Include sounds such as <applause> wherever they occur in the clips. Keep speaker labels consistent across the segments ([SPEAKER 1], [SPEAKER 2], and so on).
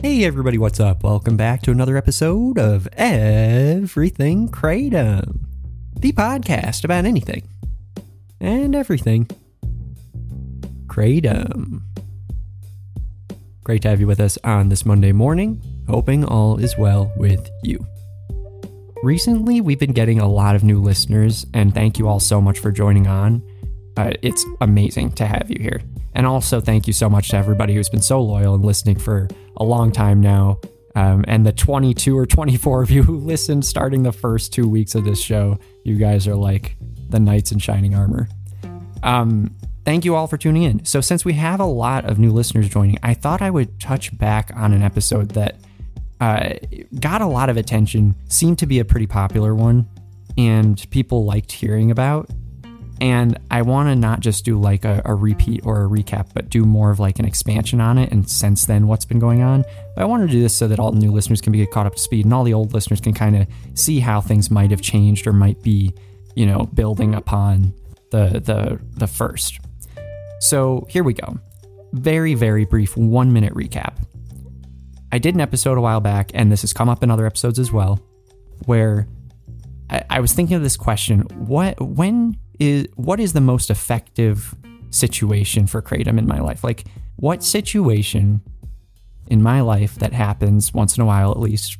[SPEAKER 1] Hey everybody, what's up? Welcome back to another episode of Everything Kratom, the podcast about anything and everything Kratom. Great to have you with us on this Monday morning, hoping all is well with you. Recently, we've been getting a lot of new listeners, and thank you all so much for joining on. Uh, it's amazing to have you here. And also, thank you so much to everybody who's been so loyal and listening for a long time now. Um, and the 22 or 24 of you who listened starting the first two weeks of this show, you guys are like the knights in shining armor. Um, thank you all for tuning in. So, since we have a lot of new listeners joining, I thought I would touch back on an episode that uh, got a lot of attention, seemed to be a pretty popular one, and people liked hearing about. And I want to not just do like a, a, repeat or a recap, but do more of like an expansion on it and since then what's been going on. But I want to do this so that all the new listeners can be caught up to speed and all the old listeners can kind of see how things might have changed or might be, you know, building upon the the the first. So here we go. Very, very brief one minute recap. I did an episode a while back, and this has come up in other episodes as well, where I, I was thinking of this question: what when is what is the most effective situation for kratom in my life? Like, what situation in my life that happens once in a while, at least,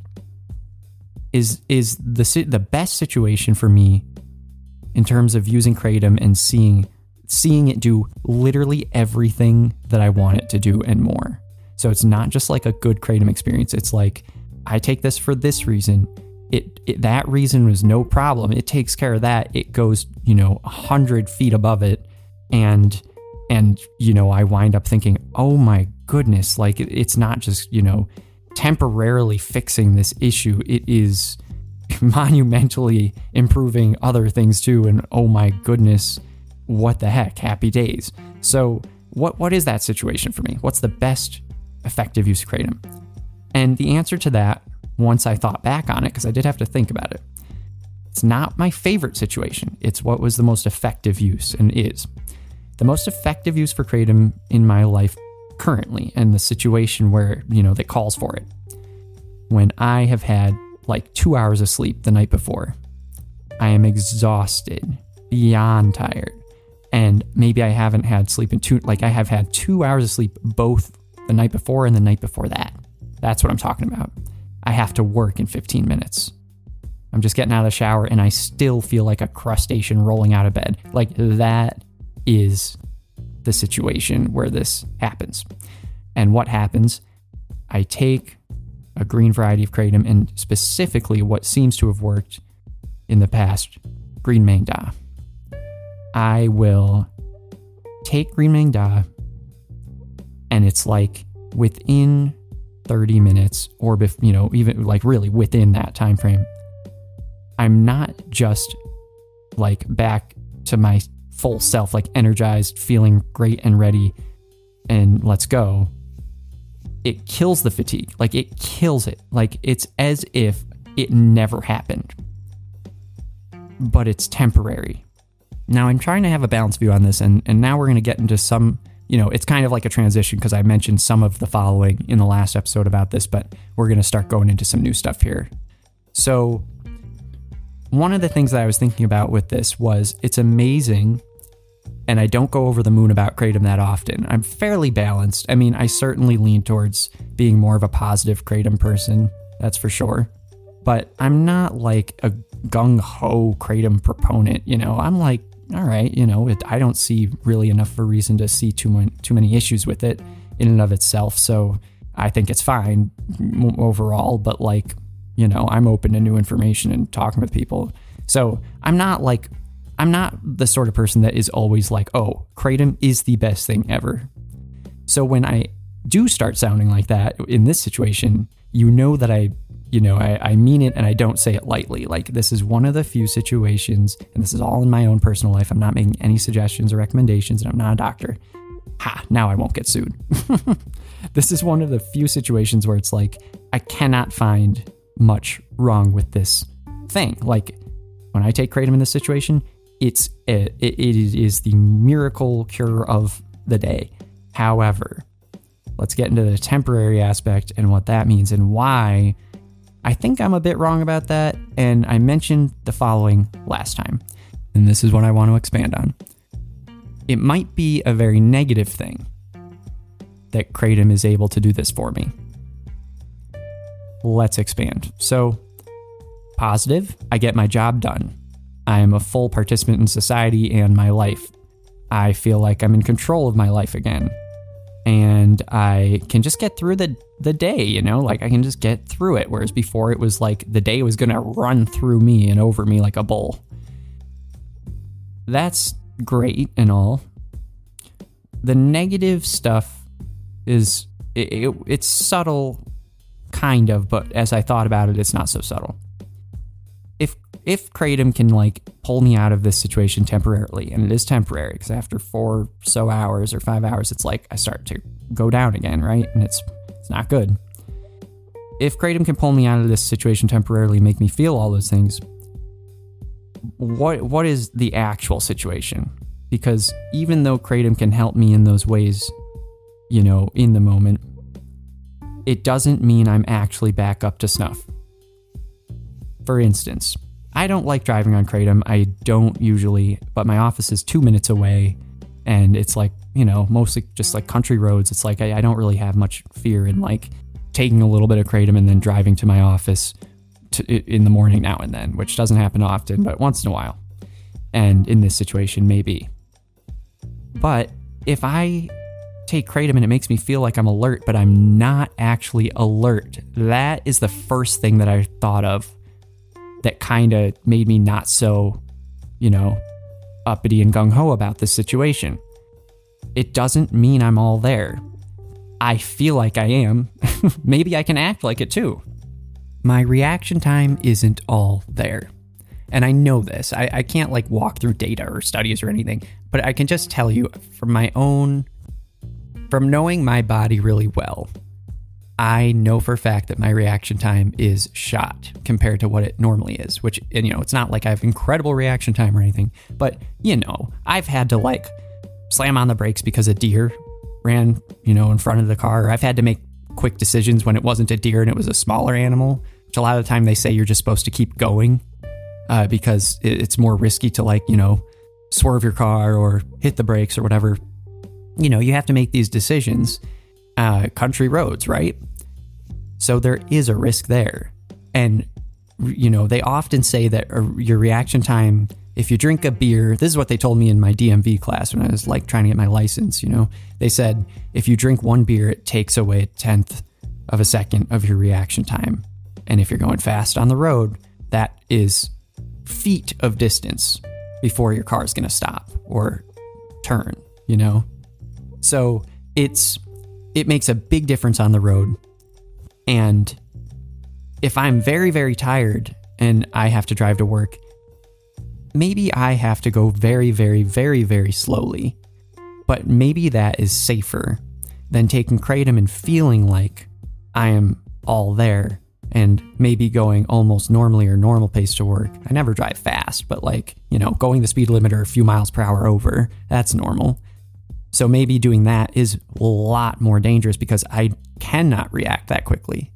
[SPEAKER 1] is is the the best situation for me in terms of using kratom and seeing seeing it do literally everything that I want it to do and more. So it's not just like a good kratom experience. It's like I take this for this reason it, it, that reason was no problem. It takes care of that. It goes, you know, a hundred feet above it, and and you know, I wind up thinking, oh my goodness, like it, it's not just you know temporarily fixing this issue. It is <laughs> monumentally improving other things too. And oh my goodness, what the heck? Happy days. So what what is that situation for me? What's the best effective use of kratom? And the answer to that once I thought back on it, because I did have to think about it. It's not my favorite situation. It's what was the most effective use and is. The most effective use for Kratom in my life currently and the situation where, you know, that calls for it. When I have had like two hours of sleep the night before, I am exhausted, beyond tired. And maybe I haven't had sleep in two, like I have had two hours of sleep both the night before and the night before that. That's what I'm talking about. I have to work in 15 minutes. I'm just getting out of the shower and I still feel like a crustacean rolling out of bed. Like that is the situation where this happens. And what happens? I take a green variety of kratom and specifically what seems to have worked in the past, green Maeng Da. I will take green Maeng Da and it's like within 30 minutes or bef- you know even like really within that time frame i'm not just like back to my full self like energized feeling great and ready and let's go. It kills the fatigue. Like it kills it. Like it's as if it never happened. But it's temporary. Now i'm trying to have a balanced view on this and and now we're going to get into some you know, it's kind of like a transition because I mentioned some of the following in the last episode about this, but we're going to start going into some new stuff here. So, one of the things that I was thinking about with this was it's amazing, and I don't go over the moon about Kratom that often. I'm fairly balanced. I mean, I certainly lean towards being more of a positive Kratom person, that's for sure. But I'm not like a gung ho Kratom proponent, you know, I'm like, all right, you know, it, I don't see really enough of a reason to see too many, too many issues with it in and of itself. So I think it's fine overall, but like, you know, I'm open to new information and talking with people. So I'm not like, I'm not the sort of person that is always like, oh, Kratom is the best thing ever. So when I do start sounding like that in this situation, you know that I you know, I, I mean it and I don't say it lightly. Like, this is one of the few situations, and this is all in my own personal life. I'm not making any suggestions or recommendations, and I'm not a doctor. Ha, now I won't get sued. <laughs> this is one of the few situations where it's like, I cannot find much wrong with this thing. Like, when I take Kratom in this situation, it's eh, it, it is the miracle cure of the day. However, let's get into the temporary aspect and what that means and why I think I'm a bit wrong about that. And I mentioned the following last time, and this is what I want to expand on. It might be a very negative thing that Kratom is able to do this for me. Let's expand. So, positive, I get my job done. I am a full participant in society and my life. I feel like I'm in control of my life again. And I can just get through the, the day, you know, like I can just get through it. Whereas before it was like the day was to run through me and over me like a bull. That's great and all. The negative stuff is it, it, it's subtle, kind of, but as I thought about it, it's not so subtle. If kratom can like pull me out of this situation temporarily, and it is temporary because after four so hours or five hours, it's like I start to go down again, right? And it's it's not good. If kratom can pull me out of this situation temporarily, make me feel all those things, what what is the actual situation? Because even though kratom can help me in those ways you know, in the moment, it doesn't mean I'm actually back up to snuff. For instance, I don't like driving on Kratom. I don't usually, but my office is two minutes away and it's like, you know, mostly just like country roads. It's like I, I don't really have much fear in like taking a little bit of Kratom and then driving to my office to, in the morning now and then, which doesn't happen often, but once in a while. And in this situation, maybe. But if I take kratom and it makes me feel like I'm alert, but I'm not actually alert. That is the first thing that I thought of that kind of made me not so, you know, uppity and gung ho about this situation. It doesn't mean I'm all there. I feel like I am. <laughs> Maybe I can act like it too. My reaction time isn't all there. And I know this. I, I can't like walk through data or studies or anything, but I can just tell you from my own from knowing my body really well, I know for a fact that my reaction time is shot compared to what it normally is, which, and, you know, it's not like I have incredible reaction time or anything, but, you know, I've had to like slam on the brakes because a deer ran, you know, in front of the car. I've had to make quick decisions when it wasn't a deer and it was a smaller animal, which a lot of the time they say you're just supposed to keep going uh, because it's more risky to like, you know, swerve your car or hit the brakes or whatever you know, you have to make these decisions. Uh, country roads, right? So there is a risk there. And, you know, they often say that uh, your reaction time, if you drink a beer, this is what they told me in my DMV class when I was like trying to get my license, you know, they said if you drink one beer, it takes away a tenth of a second of your reaction time. And if you're going fast on the road, that is feet of distance before your car is going to stop or turn, you know? So it's it makes a big difference on the road. And if I'm very, very tired and I have to drive to work, maybe I have to go very, very, very, very slowly. But maybe that is safer than taking Kratom and feeling like I am all there and maybe going almost normally or normal pace to work. I never drive fast, but like, you know, going the speed limit or a few miles per hour over, that's normal. So maybe doing that is a lot more dangerous because I cannot react that quickly.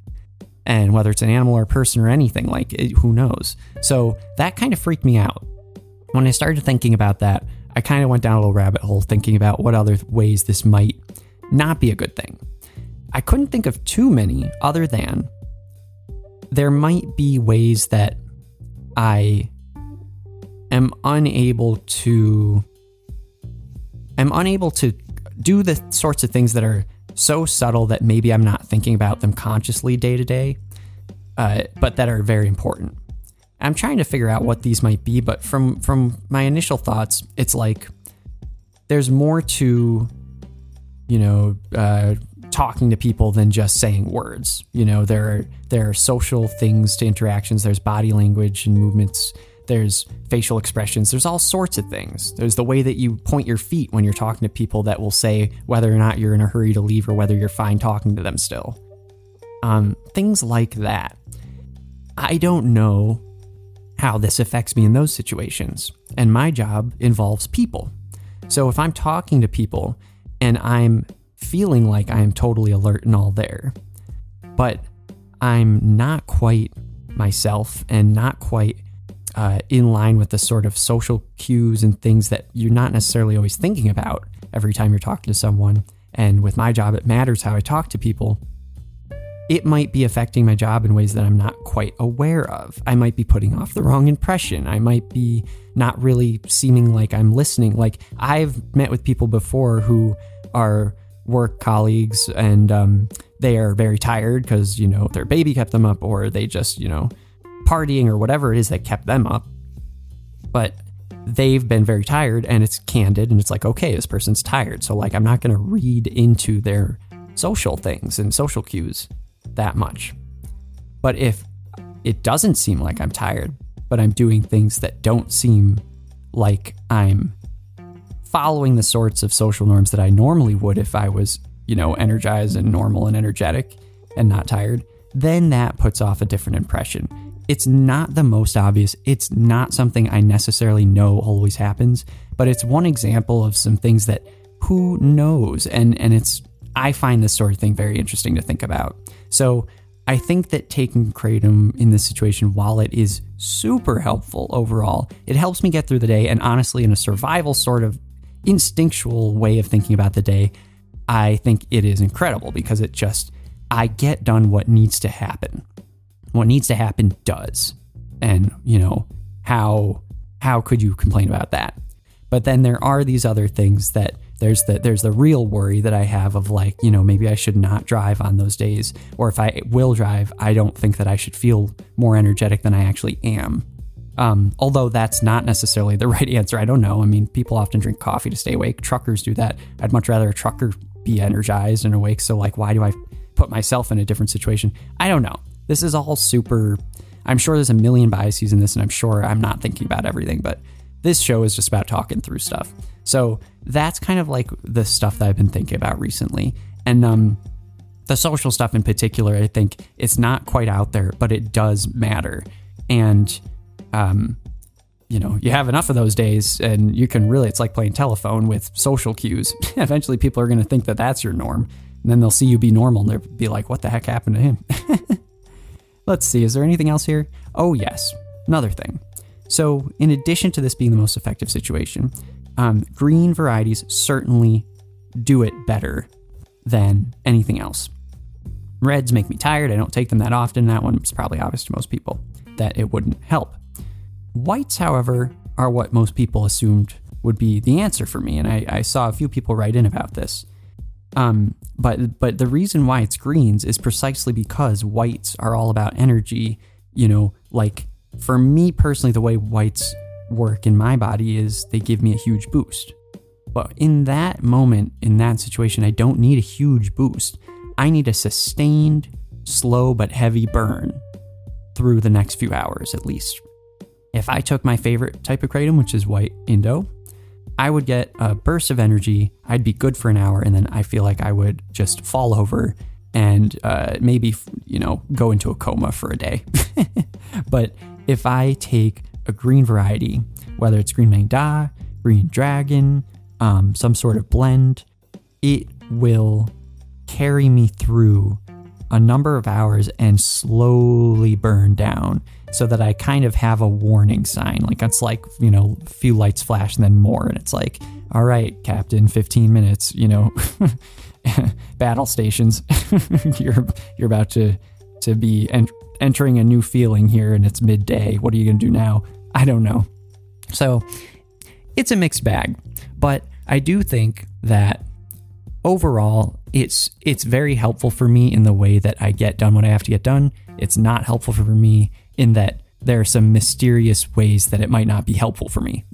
[SPEAKER 1] And whether it's an animal or a person or anything, like it, who knows? So that kind of freaked me out. When I started thinking about that, I kind of went down a little rabbit hole thinking about what other ways this might not be a good thing. I couldn't think of too many other than there might be ways that I am unable to I'm unable to do the sorts of things that are so subtle that maybe I'm not thinking about them consciously day to day, uh, but that are very important. I'm trying to figure out what these might be, but from from my initial thoughts, it's like there's more to, you know, uh, talking to people than just saying words. You know, there are there are social things to interactions. There's body language and movements there's facial expressions, there's all sorts of things. There's the way that you point your feet when you're talking to people that will say whether or not you're in a hurry to leave or whether you're fine talking to them still. Um, things like that. I don't know how this affects me in those situations, and my job involves people. So if I'm talking to people and I'm feeling like I am totally alert and all there. But I'm not quite myself and not quite uh, in line with the sort of social cues and things that you're not necessarily always thinking about every time you're talking to someone. And with my job, it matters how I talk to people. It might be affecting my job in ways that I'm not quite aware of. I might be putting off the wrong impression. I might be not really seeming like I'm listening. Like I've met with people before who are work colleagues and um, they are very tired because, you know, their baby kept them up or they just, you know, partying or whatever it is that kept them up. But they've been very tired and it's candid and it's like, okay, this person's tired. So, like, I'm not going to read into their social things and social cues that much. But if it doesn't seem like I'm tired, but I'm doing things that don't seem like I'm following the sorts of social norms that I normally would if I was, you know, energized and normal and energetic and not tired, then that puts off a different impression. It's not the most obvious. It's not something I necessarily know always happens, but it's one example of some things that who knows and and it's I find this sort of thing very interesting to think about. So, I think that taking Kratom in this situation, while it is super helpful overall, it helps me get through the day. And honestly, in a survival sort of instinctual way of thinking about the day, I think it is incredible because it just, I get done what needs to happen what needs to happen does. And, you know, how how could you complain about that? But then there are these other things that there's the there's the real worry that I have of like, you know, maybe I should not drive on those days or if I will drive, I don't think that I should feel more energetic than I actually am. Um, although that's not necessarily the <laughs> right answer. I don't know. I mean, people often drink coffee to stay awake. Truckers do that. I'd much rather a trucker be energized and awake. So, like, why do I put myself in a different situation? I don't know. This is all super. I'm sure there's a million biases in this, and I'm sure I'm not thinking about everything, but this show is just about talking through stuff. So that's kind of like the stuff that I've been thinking about recently. And um, the social stuff in particular, I think it's not quite out there, but it does matter. And, um, you know, you have enough of those days, and you can really, it's like playing telephone with social cues. <laughs> Eventually, people are going to think that that's your norm. And then they'll see you be normal and they'll be like, what the heck happened to him? <laughs> Let's see, is there anything else here? Oh, yes, another thing. So, in addition to this being the most effective situation, um, green varieties certainly do it better than anything else. Reds make me tired. I don't take them that often. That one's probably obvious to most people that it wouldn't help. Whites, however, are what most people assumed would be the answer for me. And I, I saw a few people write in about this. Um, but but the reason why it's greens is precisely because whites are all about energy. You know, like for me personally, the way whites work in my body is they give me a huge boost. But in that moment, in that situation, I don't need a huge boost. I need a sustained, slow but heavy burn through the next few hours at least. If I took my favorite type of kratom, which is white Indo, I would get a burst of energy. I'd be good for an hour, and then I feel like I would just fall over and uh, maybe you know go into a coma for a day. <laughs> but if I take a green variety, whether it's green Maeng Da, green dragon, um, some sort of blend, it will carry me through a number of hours and slowly burn down so that I kind of have a warning sign. Like it's like, you know, a few lights flash and then more. And it's like, all right, Captain, 15 minutes, you know, <laughs> battle stations. <laughs> you're you're about to to be en- entering a new feeling here and it's midday. What are you going to do now? I don't know. So it's a mixed bag, but I do think that overall it's it's very helpful for me in the way that I get done what I have to get done. It's not helpful for me in that there are some mysterious ways that it might not be helpful for me.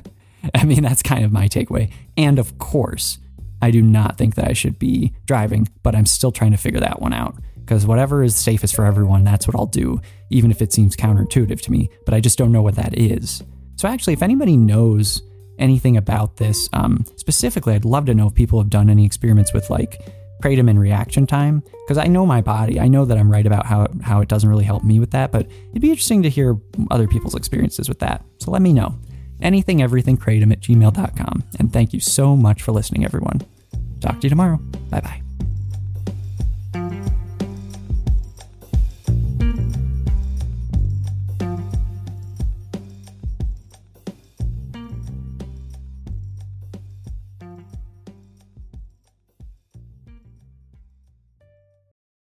[SPEAKER 1] <laughs> I mean, that's kind of my takeaway. And of course, I do not think that I should be driving, but I'm still trying to figure that one out because whatever is safest for everyone, that's what I'll do, even if it seems counterintuitive to me. But I just don't know what that is. So, actually, if anybody knows anything about this, um, specifically, I'd love to know if people have done any experiments with like kratom and reaction time because I know my body. I know that I'm right about how it, how it doesn't really help me with that, but it'd be interesting to hear other people's experiences with that. So let me know. Anything, everything, kratom at gmail.com. And thank you so much for listening, everyone. Talk to you tomorrow. Bye bye.